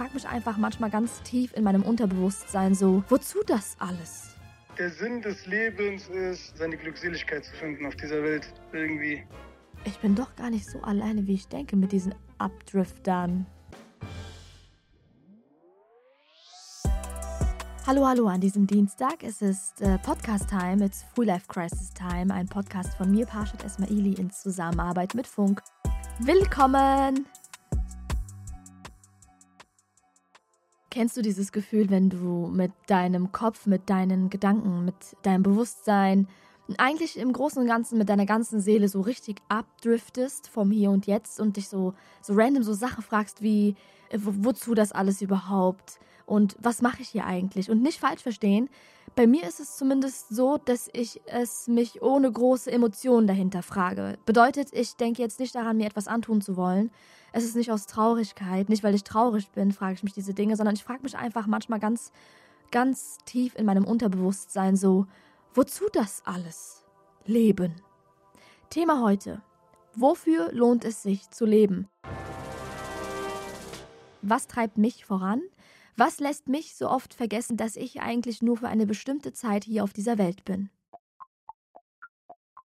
frage mich einfach manchmal ganz tief in meinem Unterbewusstsein so, wozu das alles? Der Sinn des Lebens ist, seine Glückseligkeit zu finden auf dieser Welt irgendwie. Ich bin doch gar nicht so alleine, wie ich denke, mit diesen Abdriftern. Hallo, hallo an diesem Dienstag. Es ist äh, Podcast Time, it's Free Life Crisis Time, ein Podcast von mir, Parshad Esmaili, in Zusammenarbeit mit Funk. Willkommen! Kennst du dieses Gefühl, wenn du mit deinem Kopf, mit deinen Gedanken, mit deinem Bewusstsein, eigentlich im Großen und Ganzen mit deiner ganzen Seele so richtig abdriftest vom Hier und Jetzt und dich so, so random so Sachen fragst wie, äh, wo, wozu das alles überhaupt und was mache ich hier eigentlich? Und nicht falsch verstehen, bei mir ist es zumindest so, dass ich es mich ohne große Emotionen dahinter frage. Bedeutet, ich denke jetzt nicht daran, mir etwas antun zu wollen. Es ist nicht aus Traurigkeit, nicht weil ich traurig bin, frage ich mich diese Dinge, sondern ich frage mich einfach manchmal ganz, ganz tief in meinem Unterbewusstsein so, wozu das alles? Leben. Thema heute. Wofür lohnt es sich zu leben? Was treibt mich voran? Was lässt mich so oft vergessen, dass ich eigentlich nur für eine bestimmte Zeit hier auf dieser Welt bin?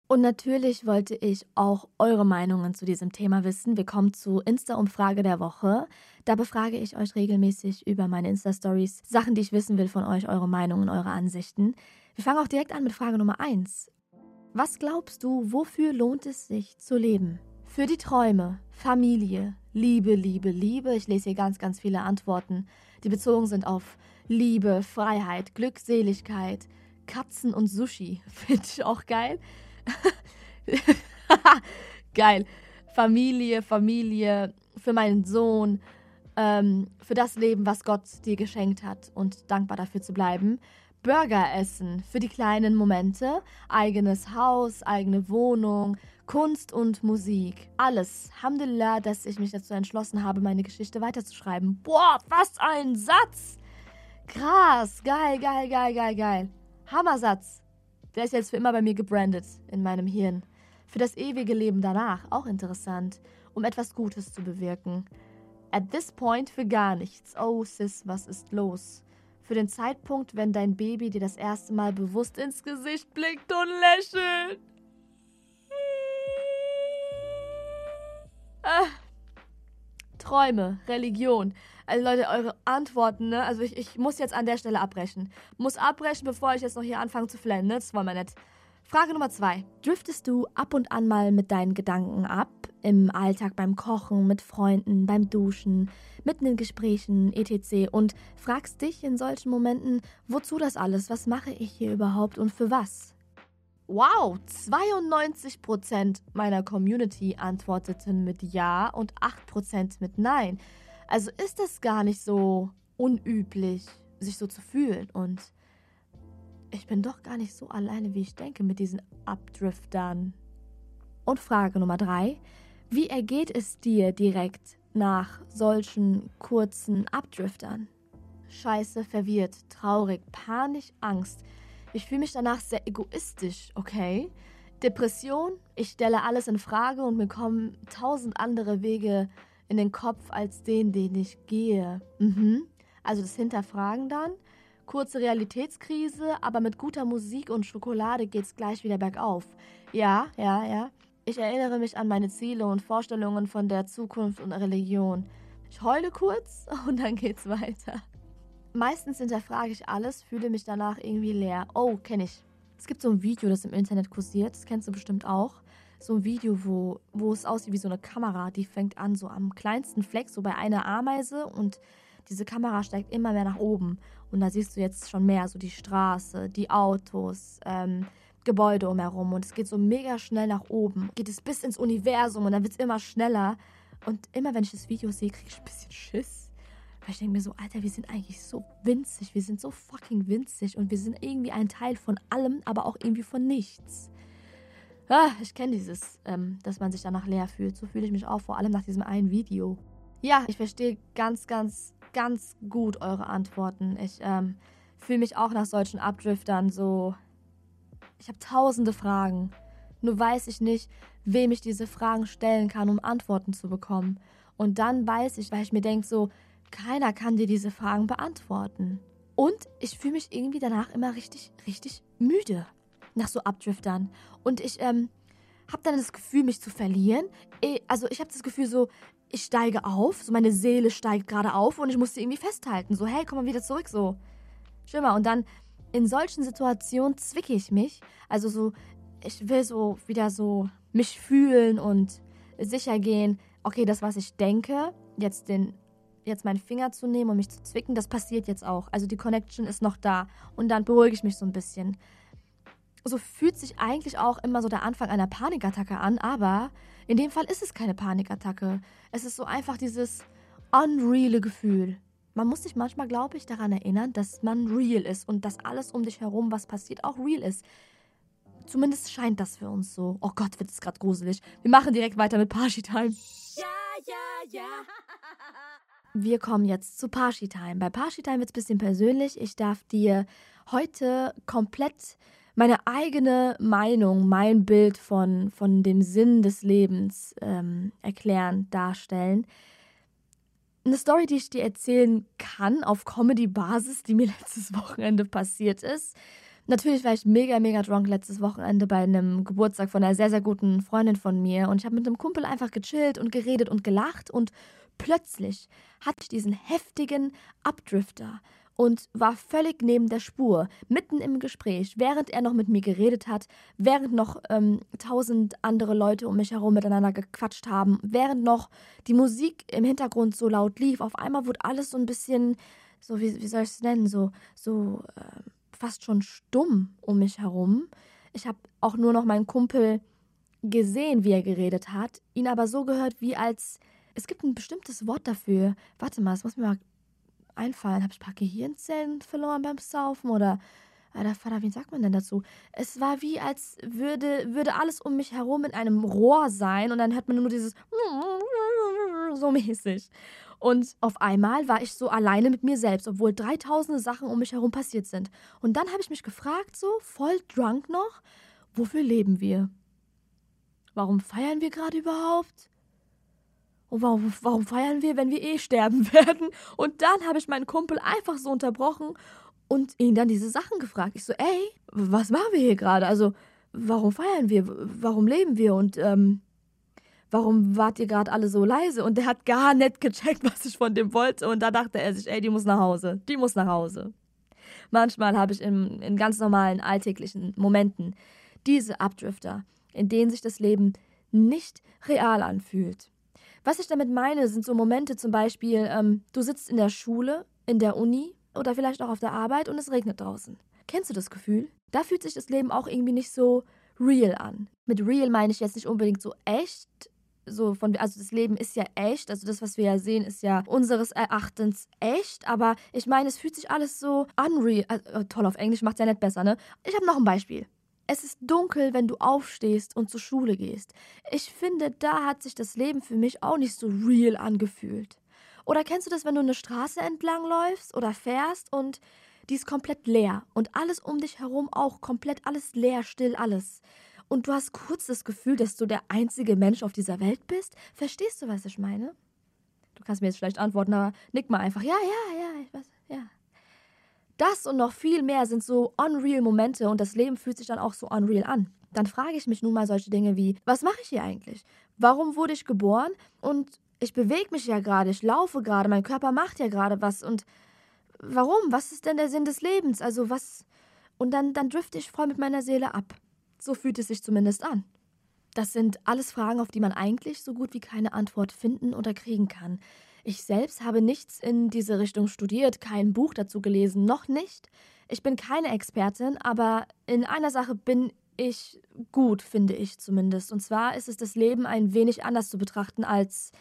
Und natürlich wollte ich auch eure Meinungen zu diesem Thema wissen. Wir kommen zu Insta-Umfrage der Woche. Da befrage ich euch regelmäßig über meine Insta-Stories Sachen, die ich wissen will von euch, eure Meinungen, eure Ansichten. Wir fangen auch direkt an mit Frage Nummer 1. Was glaubst du, wofür lohnt es sich zu leben? Für die Träume, Familie, Liebe, Liebe, Liebe. Ich lese hier ganz, ganz viele Antworten, die bezogen sind auf Liebe, Freiheit, Glückseligkeit, Katzen und Sushi. Finde ich auch geil. geil. Familie, Familie, für meinen Sohn, ähm, für das Leben, was Gott dir geschenkt hat und dankbar dafür zu bleiben. Burger essen für die kleinen Momente, eigenes Haus, eigene Wohnung, Kunst und Musik. Alles. Alhamdulillah, dass ich mich dazu entschlossen habe, meine Geschichte weiterzuschreiben. Boah, was ein Satz! Krass, geil, geil, geil, geil, geil. Hammersatz. Der ist jetzt für immer bei mir gebrandet in meinem Hirn. Für das ewige Leben danach, auch interessant, um etwas Gutes zu bewirken. At this point für gar nichts. Oh, Sis, was ist los? für den Zeitpunkt, wenn dein Baby dir das erste Mal bewusst ins Gesicht blickt und lächelt. Ah. Träume, Religion. Also Leute, eure Antworten, ne? Also ich, ich muss jetzt an der Stelle abbrechen. Muss abbrechen, bevor ich jetzt noch hier anfange zu flennen, ne? Das wollen wir nicht. Frage Nummer zwei. Driftest du ab und an mal mit deinen Gedanken ab? Im Alltag beim Kochen, mit Freunden, beim Duschen, mitten in Gesprächen, etc. Und fragst dich in solchen Momenten, wozu das alles? Was mache ich hier überhaupt und für was? Wow, 92% meiner Community antworteten mit Ja und 8% mit Nein. Also ist es gar nicht so unüblich, sich so zu fühlen und ich bin doch gar nicht so alleine, wie ich denke, mit diesen Abdriftern. Und Frage Nummer drei. Wie ergeht es dir direkt nach solchen kurzen Abdriftern? Scheiße, verwirrt, traurig, panisch, Angst. Ich fühle mich danach sehr egoistisch, okay? Depression, ich stelle alles in Frage und mir kommen tausend andere Wege in den Kopf als den, den ich gehe. Mhm. Also das Hinterfragen dann Kurze Realitätskrise, aber mit guter Musik und Schokolade geht's gleich wieder bergauf. Ja, ja, ja. Ich erinnere mich an meine Ziele und Vorstellungen von der Zukunft und Religion. Ich heule kurz und dann geht's weiter. Meistens hinterfrage ich alles, fühle mich danach irgendwie leer. Oh, kenne ich. Es gibt so ein Video, das im Internet kursiert, das kennst du bestimmt auch. So ein Video, wo, wo es aussieht wie so eine Kamera, die fängt an so am kleinsten Fleck, so bei einer Ameise und diese Kamera steigt immer mehr nach oben. Und da siehst du jetzt schon mehr, so die Straße, die Autos, ähm, Gebäude umherum. Und es geht so mega schnell nach oben. Geht es bis ins Universum und dann wird es immer schneller. Und immer wenn ich das Video sehe, kriege ich ein bisschen Schiss. Weil ich denke mir so, Alter, wir sind eigentlich so winzig. Wir sind so fucking winzig. Und wir sind irgendwie ein Teil von allem, aber auch irgendwie von nichts. Ah, ich kenne dieses, ähm, dass man sich danach leer fühlt. So fühle ich mich auch, vor allem nach diesem einen Video. Ja, ich verstehe ganz, ganz ganz gut eure Antworten. Ich ähm, fühle mich auch nach solchen Abdriftern so. Ich habe tausende Fragen. Nur weiß ich nicht, wem ich diese Fragen stellen kann, um Antworten zu bekommen. Und dann weiß ich, weil ich mir denke, so, keiner kann dir diese Fragen beantworten. Und ich fühle mich irgendwie danach immer richtig, richtig müde nach so Abdriftern. Und ich ähm, habe dann das Gefühl, mich zu verlieren. Also ich habe das Gefühl so, ich steige auf, so meine Seele steigt gerade auf und ich muss sie irgendwie festhalten. So, hey, komm mal wieder zurück, so. Schimmer. Und dann in solchen Situationen zwicke ich mich. Also so, ich will so wieder so mich fühlen und sicher gehen, okay, das, was ich denke, jetzt den jetzt meinen Finger zu nehmen und mich zu zwicken, das passiert jetzt auch. Also die Connection ist noch da und dann beruhige ich mich so ein bisschen. So fühlt sich eigentlich auch immer so der Anfang einer Panikattacke an, aber in dem Fall ist es keine Panikattacke. Es ist so einfach dieses unreale Gefühl. Man muss sich manchmal, glaube ich, daran erinnern, dass man real ist und dass alles um dich herum, was passiert, auch real ist. Zumindest scheint das für uns so. Oh Gott, wird es gerade gruselig. Wir machen direkt weiter mit Party Time. Ja, ja, ja. Wir kommen jetzt zu Party Time. Bei Party Time wird es ein bisschen persönlich. Ich darf dir heute komplett meine eigene Meinung, mein Bild von, von dem Sinn des Lebens ähm, erklären, darstellen. Eine Story, die ich dir erzählen kann auf Comedy-Basis, die mir letztes Wochenende passiert ist. Natürlich war ich mega, mega drunk letztes Wochenende bei einem Geburtstag von einer sehr, sehr guten Freundin von mir. Und ich habe mit einem Kumpel einfach gechillt und geredet und gelacht. Und plötzlich hatte ich diesen heftigen Abdrifter und war völlig neben der Spur, mitten im Gespräch, während er noch mit mir geredet hat, während noch ähm, tausend andere Leute um mich herum miteinander gequatscht haben, während noch die Musik im Hintergrund so laut lief. Auf einmal wurde alles so ein bisschen, so wie, wie soll ich es nennen, so, so äh, fast schon stumm um mich herum. Ich habe auch nur noch meinen Kumpel gesehen, wie er geredet hat, ihn aber so gehört, wie als es gibt ein bestimmtes Wort dafür. Warte mal, es muss mir mal einfallen. Habe ich ein paar Gehirnzellen verloren beim Saufen oder Alter Vater, wie sagt man denn dazu? Es war wie, als würde, würde alles um mich herum in einem Rohr sein und dann hört man nur dieses so mäßig. Und auf einmal war ich so alleine mit mir selbst, obwohl dreitausende Sachen um mich herum passiert sind. Und dann habe ich mich gefragt, so voll drunk noch, wofür leben wir? Warum feiern wir gerade überhaupt? Und warum, warum feiern wir, wenn wir eh sterben werden? Und dann habe ich meinen Kumpel einfach so unterbrochen und ihn dann diese Sachen gefragt. Ich so, ey, was machen wir hier gerade? Also, warum feiern wir? Warum leben wir? Und ähm, warum wart ihr gerade alle so leise? Und der hat gar nicht gecheckt, was ich von dem wollte. Und da dachte er sich, ey, die muss nach Hause. Die muss nach Hause. Manchmal habe ich in, in ganz normalen alltäglichen Momenten diese Abdrifter, in denen sich das Leben nicht real anfühlt. Was ich damit meine, sind so Momente zum Beispiel, ähm, du sitzt in der Schule, in der Uni oder vielleicht auch auf der Arbeit und es regnet draußen. Kennst du das Gefühl? Da fühlt sich das Leben auch irgendwie nicht so real an. Mit real meine ich jetzt nicht unbedingt so echt, so von, also das Leben ist ja echt, also das, was wir ja sehen, ist ja unseres Erachtens echt, aber ich meine, es fühlt sich alles so unreal, also, toll auf Englisch macht ja nicht besser, ne? Ich habe noch ein Beispiel. Es ist dunkel, wenn du aufstehst und zur Schule gehst. Ich finde, da hat sich das Leben für mich auch nicht so real angefühlt. Oder kennst du das, wenn du eine Straße entlang läufst oder fährst und die ist komplett leer und alles um dich herum auch komplett alles leer, still, alles. Und du hast kurz das Gefühl, dass du der einzige Mensch auf dieser Welt bist? Verstehst du, was ich meine? Du kannst mir jetzt vielleicht antworten, aber nick mal einfach. Ja, ja, ja, ich weiß, ja. Das und noch viel mehr sind so unreal Momente und das Leben fühlt sich dann auch so unreal an. Dann frage ich mich nun mal solche Dinge wie, was mache ich hier eigentlich? Warum wurde ich geboren? Und ich bewege mich ja gerade, ich laufe gerade, mein Körper macht ja gerade was und warum? Was ist denn der Sinn des Lebens? Also was? Und dann, dann drifte ich voll mit meiner Seele ab. So fühlt es sich zumindest an. Das sind alles Fragen, auf die man eigentlich so gut wie keine Antwort finden oder kriegen kann. Ich selbst habe nichts in diese Richtung studiert, kein Buch dazu gelesen, noch nicht. Ich bin keine Expertin, aber in einer Sache bin ich gut, finde ich zumindest. Und zwar ist es das Leben ein wenig anders zu betrachten, als,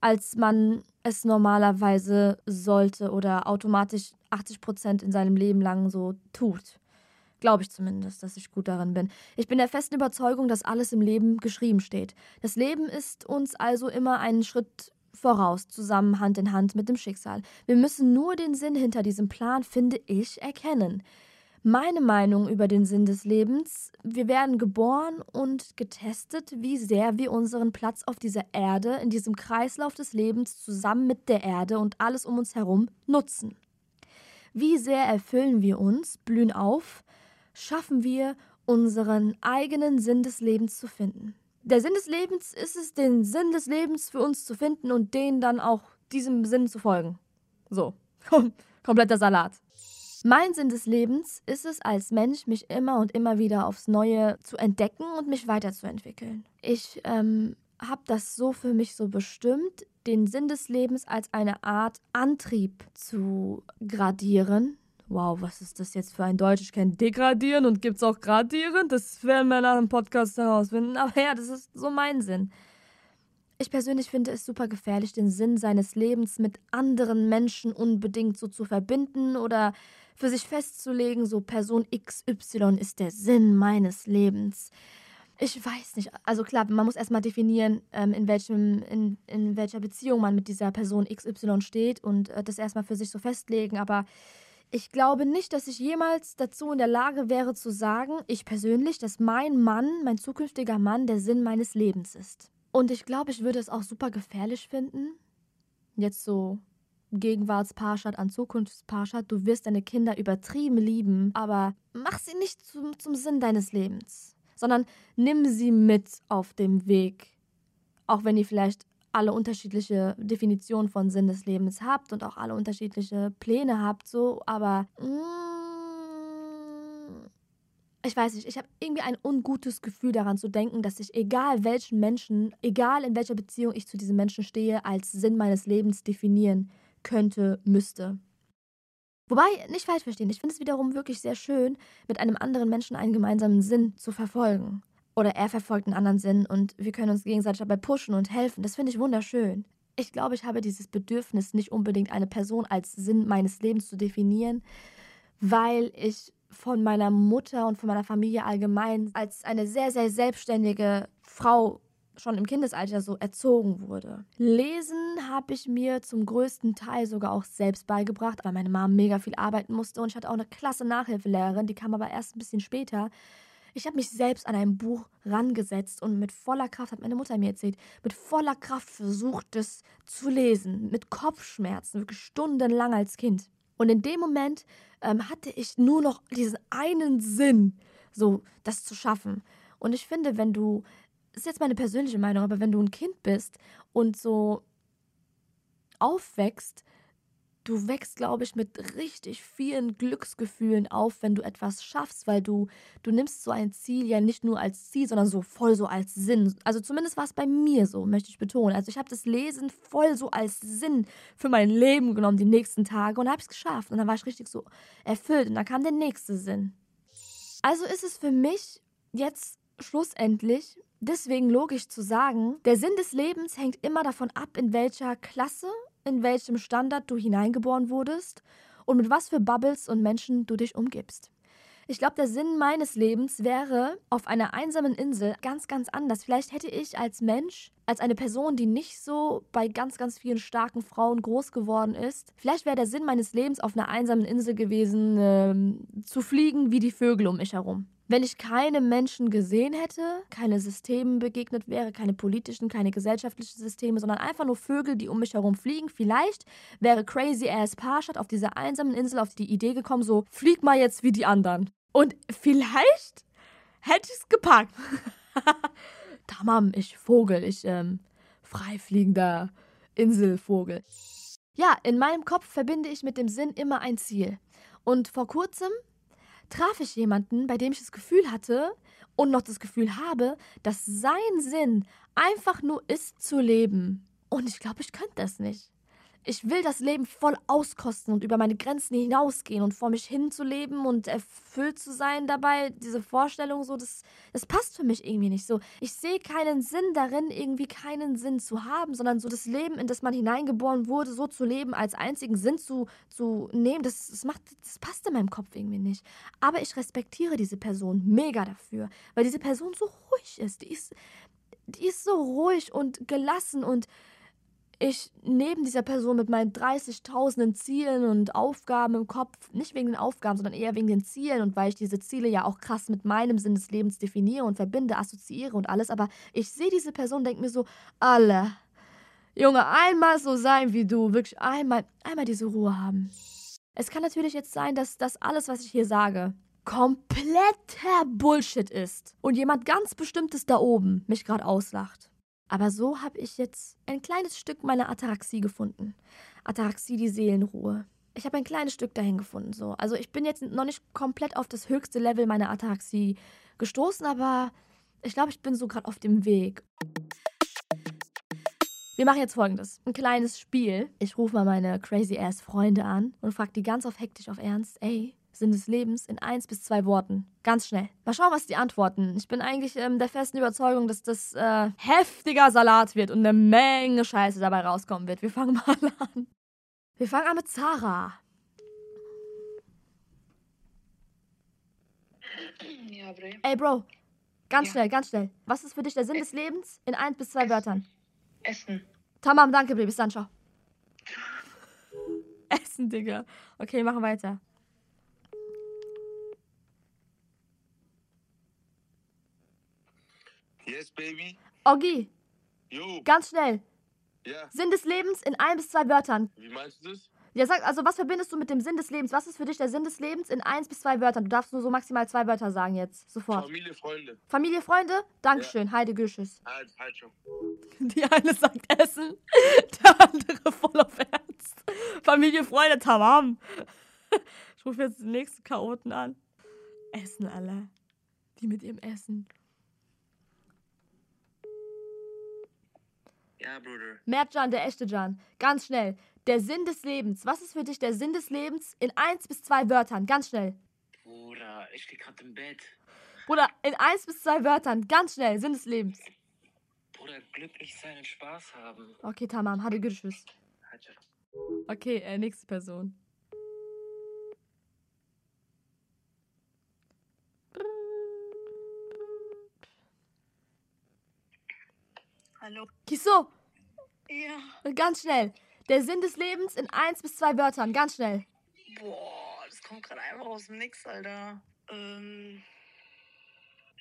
als man es normalerweise sollte oder automatisch 80 Prozent in seinem Leben lang so tut. Glaube ich zumindest, dass ich gut darin bin. Ich bin der festen Überzeugung, dass alles im Leben geschrieben steht. Das Leben ist uns also immer einen Schritt voraus, zusammen Hand in Hand mit dem Schicksal. Wir müssen nur den Sinn hinter diesem Plan, finde ich, erkennen. Meine Meinung über den Sinn des Lebens, wir werden geboren und getestet, wie sehr wir unseren Platz auf dieser Erde, in diesem Kreislauf des Lebens zusammen mit der Erde und alles um uns herum nutzen. Wie sehr erfüllen wir uns, blühen auf, schaffen wir unseren eigenen Sinn des Lebens zu finden. Der Sinn des Lebens ist es, den Sinn des Lebens für uns zu finden und den dann auch diesem Sinn zu folgen. So, kompletter Salat. Mein Sinn des Lebens ist es, als Mensch mich immer und immer wieder aufs Neue zu entdecken und mich weiterzuentwickeln. Ich ähm, habe das so für mich so bestimmt, den Sinn des Lebens als eine Art Antrieb zu gradieren. Wow, was ist das jetzt für ein Deutsch? Ich kenne degradieren und gibt es auch gradieren. Das werden wir nach dem Podcast herausfinden. Aber ja, das ist so mein Sinn. Ich persönlich finde es super gefährlich, den Sinn seines Lebens mit anderen Menschen unbedingt so zu verbinden oder für sich festzulegen, so Person XY ist der Sinn meines Lebens. Ich weiß nicht. Also klar, man muss erstmal definieren, ähm, in, welchem, in, in welcher Beziehung man mit dieser Person XY steht und äh, das erstmal für sich so festlegen. Aber ich glaube nicht, dass ich jemals dazu in der Lage wäre zu sagen, ich persönlich, dass mein Mann, mein zukünftiger Mann, der Sinn meines Lebens ist. Und ich glaube, ich würde es auch super gefährlich finden, jetzt so Gegenwartsparshad an Zukunftsparshad. Du wirst deine Kinder übertrieben lieben, aber mach sie nicht zum, zum Sinn deines Lebens, sondern nimm sie mit auf dem Weg. Auch wenn ihr vielleicht alle unterschiedliche Definitionen von Sinn des Lebens habt und auch alle unterschiedliche Pläne habt, so, aber mm, ich weiß nicht, ich habe irgendwie ein ungutes Gefühl daran zu denken, dass ich egal welchen Menschen, egal in welcher Beziehung ich zu diesem Menschen stehe, als Sinn meines Lebens definieren könnte, müsste. Wobei, nicht falsch verstehen, ich finde es wiederum wirklich sehr schön, mit einem anderen Menschen einen gemeinsamen Sinn zu verfolgen. Oder er verfolgt einen anderen Sinn und wir können uns gegenseitig dabei pushen und helfen. Das finde ich wunderschön. Ich glaube, ich habe dieses Bedürfnis, nicht unbedingt eine Person als Sinn meines Lebens zu definieren, weil ich von meiner Mutter und von meiner Familie allgemein als eine sehr, sehr selbstständige Frau schon im Kindesalter so erzogen wurde. Lesen habe ich mir zum größten Teil sogar auch selbst beigebracht, weil meine Mom mega viel arbeiten musste und ich hatte auch eine klasse Nachhilfelehrerin, die kam aber erst ein bisschen später. Ich habe mich selbst an ein Buch rangesetzt und mit voller Kraft, hat meine Mutter mir erzählt, mit voller Kraft versucht, es zu lesen, mit Kopfschmerzen, wirklich stundenlang als Kind. Und in dem Moment ähm, hatte ich nur noch diesen einen Sinn, so das zu schaffen. Und ich finde, wenn du ist jetzt meine persönliche Meinung, aber wenn du ein Kind bist und so aufwächst, du wächst, glaube ich, mit richtig vielen Glücksgefühlen auf, wenn du etwas schaffst, weil du, du nimmst so ein Ziel ja nicht nur als Ziel, sondern so voll so als Sinn. Also zumindest war es bei mir so, möchte ich betonen. Also ich habe das Lesen voll so als Sinn für mein Leben genommen, die nächsten Tage, und habe es geschafft. Und dann war ich richtig so erfüllt und dann kam der nächste Sinn. Also ist es für mich jetzt schlussendlich deswegen logisch zu sagen, der Sinn des Lebens hängt immer davon ab, in welcher Klasse, in welchem Standard du hineingeboren wurdest und mit was für Bubbles und Menschen du dich umgibst. Ich glaube, der Sinn meines Lebens wäre auf einer einsamen Insel ganz, ganz anders. Vielleicht hätte ich als Mensch, als eine Person, die nicht so bei ganz, ganz vielen starken Frauen groß geworden ist, vielleicht wäre der Sinn meines Lebens auf einer einsamen Insel gewesen, ähm, zu fliegen wie die Vögel um mich herum. Wenn ich keine Menschen gesehen hätte, keine Systeme begegnet wäre, keine politischen, keine gesellschaftlichen Systeme, sondern einfach nur Vögel, die um mich herum fliegen, vielleicht wäre Crazy Ass Parshad auf dieser einsamen Insel auf die Idee gekommen, so, flieg mal jetzt wie die anderen. Und vielleicht hätte ich es gepackt. Tamam, ich Vogel, ich ähm, freifliegender Inselvogel. Ja, in meinem Kopf verbinde ich mit dem Sinn immer ein Ziel. Und vor kurzem traf ich jemanden, bei dem ich das Gefühl hatte und noch das Gefühl habe, dass sein Sinn einfach nur ist zu leben. Und ich glaube, ich könnte das nicht. Ich will das Leben voll auskosten und über meine Grenzen hinausgehen und vor mich hinzuleben und erfüllt zu sein dabei. Diese Vorstellung, so, das, das passt für mich irgendwie nicht so. Ich sehe keinen Sinn darin, irgendwie keinen Sinn zu haben, sondern so das Leben, in das man hineingeboren wurde, so zu leben, als einzigen Sinn zu, zu nehmen, das, das, macht, das passt in meinem Kopf irgendwie nicht. Aber ich respektiere diese Person mega dafür, weil diese Person so ruhig ist. Die ist, die ist so ruhig und gelassen und ich neben dieser Person mit meinen 30.000 Zielen und Aufgaben im Kopf, nicht wegen den Aufgaben, sondern eher wegen den Zielen und weil ich diese Ziele ja auch krass mit meinem Sinn des Lebens definiere und verbinde, assoziiere und alles, aber ich sehe diese Person und denke mir so, alle, Junge, einmal so sein wie du, wirklich einmal, einmal diese Ruhe haben. Es kann natürlich jetzt sein, dass das alles, was ich hier sage, kompletter Bullshit ist und jemand ganz Bestimmtes da oben mich gerade auslacht. Aber so habe ich jetzt ein kleines Stück meiner Ataraxie gefunden. Ataraxie, die Seelenruhe. Ich habe ein kleines Stück dahin gefunden. So. Also ich bin jetzt noch nicht komplett auf das höchste Level meiner Ataraxie gestoßen, aber ich glaube, ich bin so gerade auf dem Weg. Wir machen jetzt folgendes: Ein kleines Spiel. Ich rufe mal meine crazy ass Freunde an und frage die ganz auf hektisch auf Ernst: Ey, Sinn des Lebens in eins bis zwei Worten. Ganz schnell. Mal schauen, was die antworten. Ich bin eigentlich ähm, der festen Überzeugung, dass das äh, heftiger Salat wird und eine Menge Scheiße dabei rauskommen wird. Wir fangen mal an. Wir fangen an mit Zara. Ja. Ey, Bro. Ganz Ja. schnell, ganz schnell. Was ist für dich der Sinn des Lebens in eins bis zwei Essen. Wörtern? Essen. Tamam, danke, Baby. Bis dann, ciao. Essen, Digga. Okay, machen weiter. Yes, baby. Oggi, Jo. ganz schnell. Ja. Sinn des Lebens in ein bis zwei Wörtern. Wie meinst du das? Ja, sag, also was verbindest du mit dem Sinn des Lebens? Was ist für dich der Sinn des Lebens in eins bis zwei Wörtern? Du darfst nur so maximal zwei Wörter sagen jetzt. Sofort. Familie, Freunde. Familie, Freunde? Dankeschön. Heide Güsches. Halt, halt schon. Die eine sagt Essen, der andere voll auf Ernst. Familie, Freunde, tamam. Ich rufe jetzt den nächsten Chaoten an. Essen alle. Die mit ihrem Essen. Ja, Bruder. Mertjan, der echte Jan. Ganz schnell. Der Sinn des Lebens. Was ist für dich der Sinn des Lebens in eins bis zwei Wörtern? Ganz schnell. Bruder, ich lieg grad im Bett. Bruder, in eins bis zwei Wörtern. Ganz schnell. Sinn des Lebens. Bruder, glücklich sein und Spaß haben. Okay, tamam. Görüşürüz. Halt schon. Okay, äh, nächste Person. Hallo. Kiso, Ja. ganz schnell. Der Sinn des Lebens in eins bis zwei Wörtern. Ganz schnell. Boah, das kommt gerade einfach aus dem Nix, Alter. Ähm.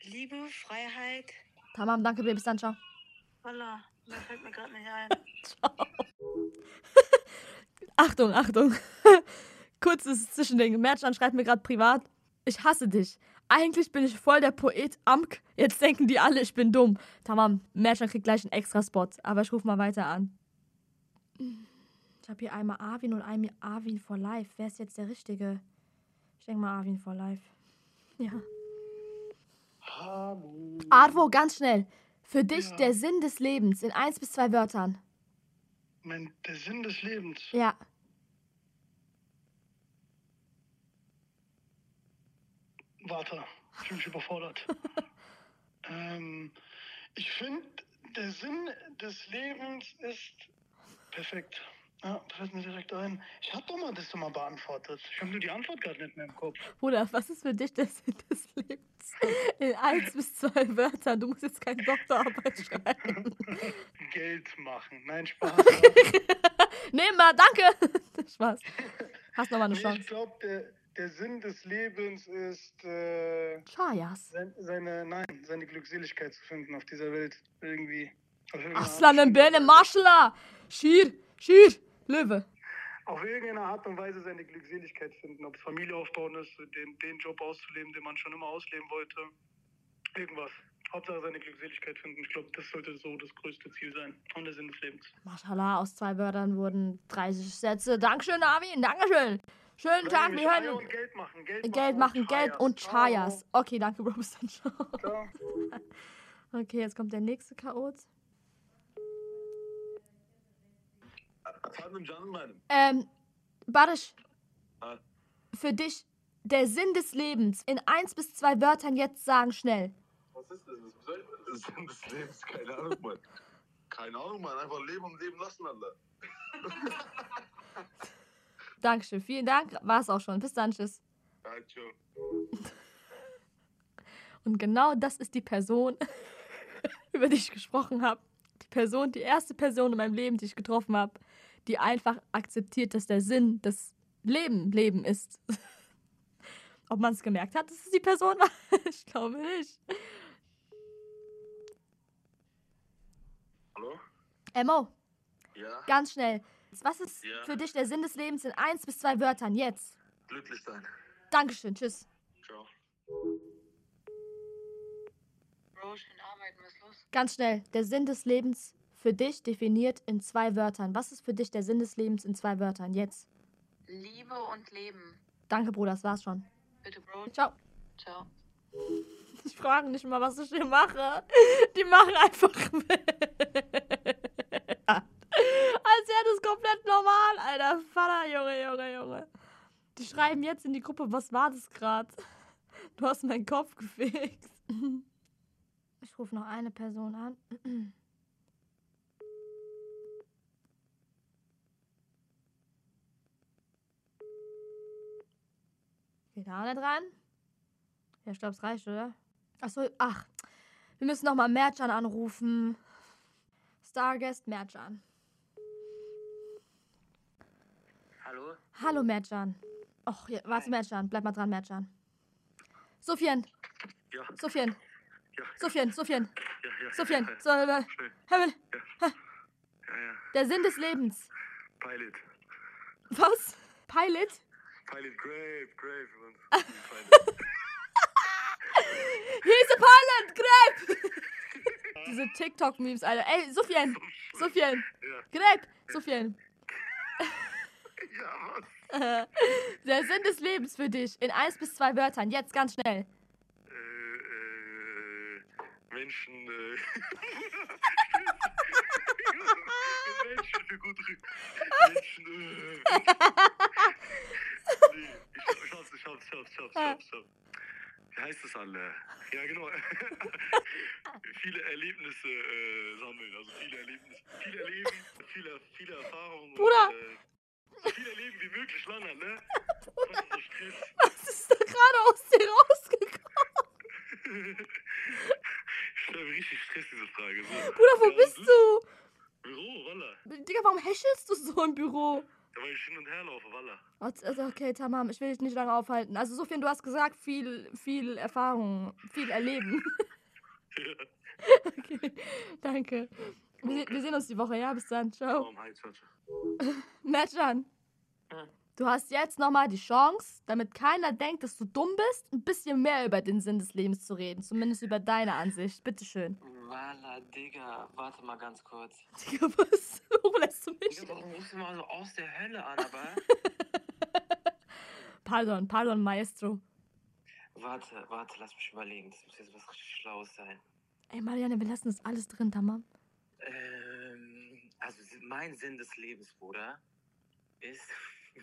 Liebe, Freiheit. Tamam, danke, Baby. Bis dann, ciao. Voila. Mehr fällt mir gerade nicht ein. Achtung, Achtung. Kurzes Zwischending. Mertjan schreibt mir gerade privat. Ich hasse dich. Eigentlich bin ich voll der Poet Amk. Jetzt denken die alle, ich bin dumm. Tamam, Mertjan kriegt gleich einen extra Spot. Aber ich rufe mal weiter an. Ich habe hier einmal Arvin und einmal Arvin for Life. Wer ist jetzt der Richtige? Ich denke mal Arvin for Life. Ja. Hallo. Arvo, ganz schnell. Für dich Ja. der Sinn des Lebens in eins bis zwei Wörtern. Mein, der Sinn des Lebens. Ja. Warte, ich bin mich überfordert. ähm, ich finde, der Sinn des Lebens ist perfekt. Ja, das fällt mir direkt ein. Ich habe doch mal das mal beantwortet. Ich habe nur die Antwort gerade nicht mehr im Kopf. Bruder, was ist für dich der Sinn des Lebens? In eins bis zwei Wörtern. Du musst jetzt keine Doktorarbeit schreiben. Geld machen. Nein, Spaß. Nehmen wir, danke. Spaß. Hast noch mal eine Chance. ich glaube, der, der Sinn des Lebens ist, äh, Chayas. sein, seine, nein, seine Glückseligkeit zu finden auf dieser Welt. Irgendwie. Auf irgendeine Art Aslan Weise. Maschallah. Schir, Schir, Löwe. auf irgendeine Art und Weise seine Glückseligkeit finden. Ob es Familie aufbauen ist, den, den Job auszuleben, den man schon immer ausleben wollte. Irgendwas. Hauptsache seine Glückseligkeit finden. Ich glaube, das sollte so das größte Ziel sein. Und der Sinn des Lebens. Maschallah, aus zwei Wörtern wurden 30 Sätze. Dankeschön, Armin, Dankeschön. Schönen Tag, wir hören Und Geld machen. Geld, Geld machen, Geld und Chayas. Okay, danke, Bro, bis dann. Ciao. Okay, jetzt kommt der nächste Chaot. Ähm, Barisch, Ha. für dich der Sinn des Lebens in eins bis zwei Wörtern jetzt sagen schnell. Was ist das? Was bedeutet das? Sinn des Lebens? Keine Ahnung, Mann. Keine Ahnung, Mann. Einfach leben und leben lassen, Alter. Dankeschön, vielen Dank. War's auch schon. Bis dann, tschüss. Schon. Und genau das ist die Person, über die ich gesprochen habe. Die Person, die erste Person in meinem Leben, die ich getroffen habe, die einfach akzeptiert, dass der Sinn des Leben Leben ist. Ob man es gemerkt hat, dass es die Person war? Ich glaube nicht. Hallo? Emo, Ja? ganz schnell. Was ist Ja. für dich der Sinn des Lebens in eins bis zwei Wörtern? Jetzt. Glücklich sein. Dankeschön, tschüss. Ciao. Bro, schön arbeiten, was ist los? Ganz schnell. Der Sinn des Lebens für dich definiert in zwei Wörtern. Was ist für dich der Sinn des Lebens in zwei Wörtern? Jetzt. Liebe und Leben. Danke, Bruder, das war's schon. Bitte, Bro. Ciao. Ciao. Ich frage nicht mal, was ich hier mache. Die machen einfach mit. Als wäre das komplett normal, Alter. Vater, Junge, Junge, Junge. Die schreiben jetzt in die Gruppe, was war das gerade? Du hast meinen Kopf gefixt. Ich rufe noch eine Person an. Geht auch nicht ran? Ja, ich glaube, es reicht, oder? Achso, ach. Wir müssen nochmal Merchan anrufen. Starguest Merchan. Hallo? Hallo, Merchan. Och, ja, warte, Merchan. Bleib mal dran, Merchan. Sofian, Ja, Sofian, ja, Sofian, Sofian, ja, ja. Sofian. Ja, So, äh. Himmel, Ja, ja. der Sinn des Lebens. Pilot. Was? Pilot? Pilot, Grave, Grave. Pilot. He's a pilot, Grape! Diese TikTok-Memes, Alter. Ey, Sofian, Sofian, Ja, Grape, Sofian. Ja, was? Der Sinn des Lebens für dich in eins bis zwei Wörtern. Jetzt ganz schnell. Äh, äh, Menschen, äh. Menschen für gut rück. Menschen, äh. Nee, ich, hab's, ich hab's, ich hab's, ich hab's, ich hab's, ich hab's. Wie heißt das alle? Ja, genau. viele Erlebnisse äh, sammeln, also viele Erlebnisse, viel erleben, viele, viele Erfahrungen. Bruder. Und, äh, viel erleben wie möglich lange, ne? Stress. Was ist da gerade aus dir rausgekommen? Ich mir richtig Stress, diese Frage. So. Bruder, wo Ja, bist du? Büro, Walla. Digga, warum häschelst du so im Büro? Ja, weil ich hin und her laufe, Walla. Also, okay, Tamam, ich will dich nicht lange aufhalten. Also, Sofian, du hast gesagt, viel, viel Erfahrung, viel erleben. okay, danke. Wir, se- wir sehen uns die Woche, ja? Bis dann. Ciao. Warum heißt das? Mertjan, Hm. du hast jetzt nochmal die Chance, damit keiner denkt, dass du dumm bist, ein bisschen mehr über den Sinn des Lebens zu reden. Zumindest über deine Ansicht. Bitteschön. Walla, Digga, warte mal ganz kurz. Digga, was? Warum lässt du mich? Digga, warum rufst du mal so aus der Hölle an, aber? Pardon, pardon, Maestro. warte, warte, lass mich überlegen. Das muss jetzt was richtig Schlaues sein. Ey, Marianne, wir lassen das alles drin, Tamam. Ähm, also mein Sinn des Lebens, Bruder, ist,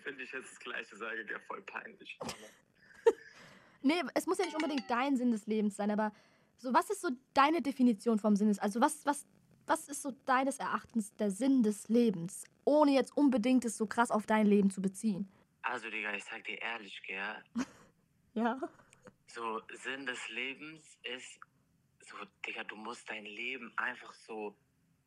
wenn ich jetzt das Gleiche sage, der voll peinlich. Nee, es muss ja nicht unbedingt dein Sinn des Lebens sein, aber so, was ist so deine Definition vom Sinn des, also was, was, was ist so deines Erachtens der Sinn des Lebens, ohne jetzt unbedingt es so krass auf dein Leben zu beziehen? Also, Digga, ich sag dir ehrlich, gell, Ja. so Sinn des Lebens ist so, Digga, du musst dein Leben einfach so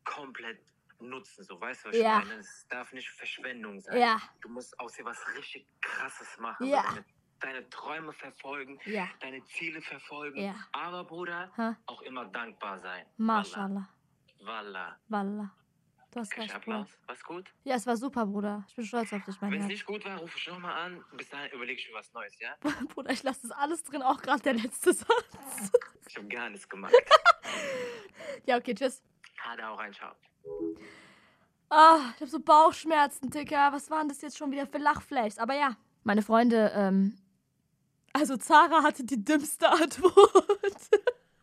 komplett nutzen, so, weißt du, was Ja. ich meine? Es darf nicht Verschwendung sein. Ja, Du musst aus dir was richtig Krasses machen. Ja. Deine, deine Träume verfolgen, ja, deine Ziele verfolgen. Ja. Aber, Bruder, ha, auch immer dankbar sein. mashallah, Wallah. wallah. Du hast recht, Bruder. Applaus? Was gut? Ja, es war super, Bruder. Ich bin stolz auf dich, mein Wenn es nicht gut war, ruf ich nochmal an. Bis dahin überleg ich mir was Neues, ja? Bruder, ich lasse das alles drin, auch gerade der letzte Satz. Ich habe gar nichts gemacht. ja, okay, tschüss. Hade auch rein, ciao. Ah, ich habe so Bauchschmerzen, Dicker. Was waren das jetzt schon wieder für Lachfleischs? Aber ja, meine Freunde, ähm, also Zara hatte die dümmste Antwort.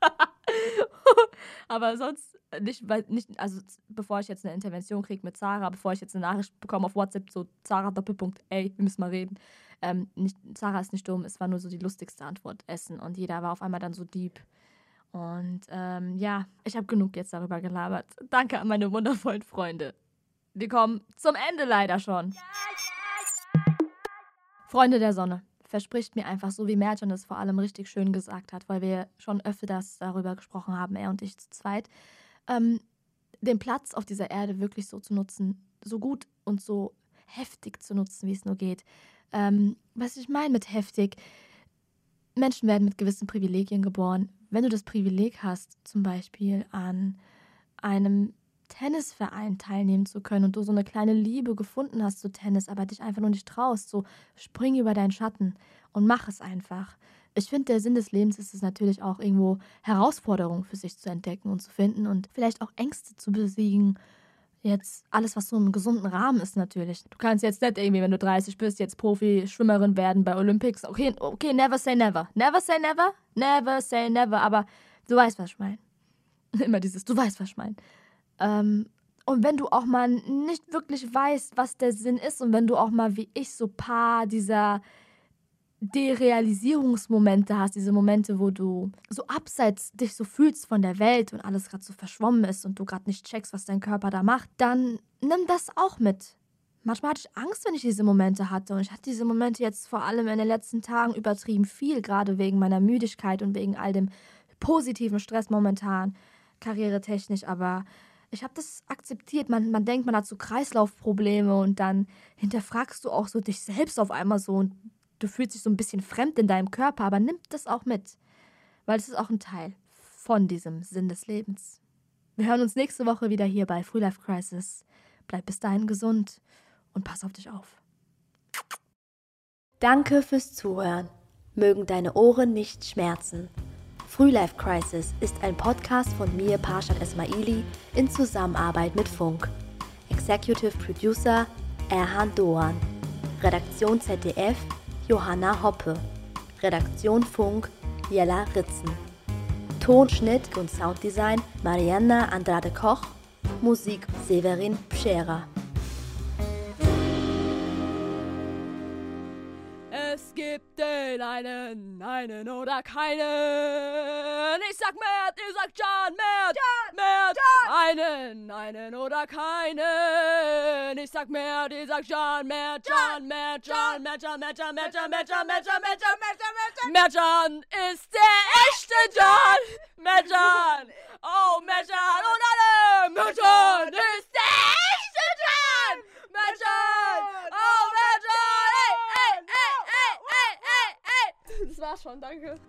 Aber sonst nicht, weil nicht, also bevor ich jetzt eine Intervention kriege mit Zara, bevor ich jetzt eine Nachricht bekomme auf WhatsApp, so Zara Doppelpunkt, ey, wir müssen mal reden. Ähm, nicht, Zara ist nicht dumm, es war nur so die lustigste Antwort, Essen. Und jeder war auf einmal dann so deep. Und ähm, ja, ich habe genug jetzt darüber gelabert. Danke an meine wundervollen Freunde. Wir kommen zum Ende leider schon. Freunde der Sonne, verspricht mir einfach so, wie Merjan es vor allem richtig schön gesagt hat, weil wir schon öfters darüber gesprochen haben, er und ich zu zweit. Ähm, den Platz auf dieser Erde wirklich so zu nutzen, so gut und so heftig zu nutzen, wie es nur geht. Ähm, was ich meine mit heftig, Menschen werden mit gewissen Privilegien geboren. Wenn du das Privileg hast, zum Beispiel an einem Tennisverein teilnehmen zu können und du so eine kleine Liebe gefunden hast zu Tennis, aber dich einfach nur nicht traust, so spring über deinen Schatten und mach es einfach. Ich finde, der Sinn des Lebens ist es natürlich auch irgendwo Herausforderungen für sich zu entdecken und zu finden und vielleicht auch Ängste zu besiegen. Jetzt alles, was so im gesunden Rahmen ist, natürlich. Du kannst jetzt nicht irgendwie, wenn du 30 bist, jetzt Profi-Schwimmerin werden bei Olympics. Okay, okay, never say never. Never say never. Never say never. Aber du weißt, was ich meine. Immer dieses, du weißt, was ich meine. Ähm, und wenn du auch mal nicht wirklich weißt, was der Sinn ist und wenn du auch mal wie ich so paar dieser Derealisierungsmomente hast, diese Momente, wo du so abseits dich so fühlst von der Welt und alles gerade so verschwommen ist und du gerade nicht checkst, was dein Körper da macht, dann nimm das auch mit. Manchmal hatte ich Angst, wenn ich diese Momente hatte. Und ich hatte diese Momente jetzt vor allem in den letzten Tagen übertrieben viel, gerade wegen meiner Müdigkeit und wegen all dem positiven Stress momentan, karrieretechnisch. Aber ich habe das akzeptiert. Man, man denkt, man hat so Kreislaufprobleme und dann hinterfragst du auch so dich selbst auf einmal so und du fühlst dich so ein bisschen fremd in deinem Körper, aber nimm das auch mit, weil es ist auch ein Teil von diesem Sinn des Lebens. Wir hören uns nächste Woche wieder hier bei Free Life Crisis. Bleib bis dahin gesund und pass auf dich auf. Danke fürs Zuhören. Mögen deine Ohren nicht schmerzen. Frühlife Crisis ist ein Podcast von mir, Parshad Esmaili, in Zusammenarbeit mit Funk. Executive Producer Erhan Doan. Redaktion ZDF Johanna Hoppe. Redaktion Funk Jella Ritzen. Tonschnitt und Sounddesign Marianna Andrade Koch. Musik Severin Pschera. Den einen, einen oder keinen. Ich sag Mert, ihr sagt John, Mert, John, Mert, John. einen, einen oder keinen. Ich sag Mert, ihr sagt John, Mert, John, Mert, John, Mert, John, Mert, John, Mert, John, Mert, John, Mert, John, Mert, John, Mert, John, Mert, John ist der echte John, Mert, John. Oh, Mert, John und alle, Mert, John ist der echte John, Mert, John. Oh, Mert, John, ey, ey, ey, ey, ey, ey, ey. Das war's schon, danke.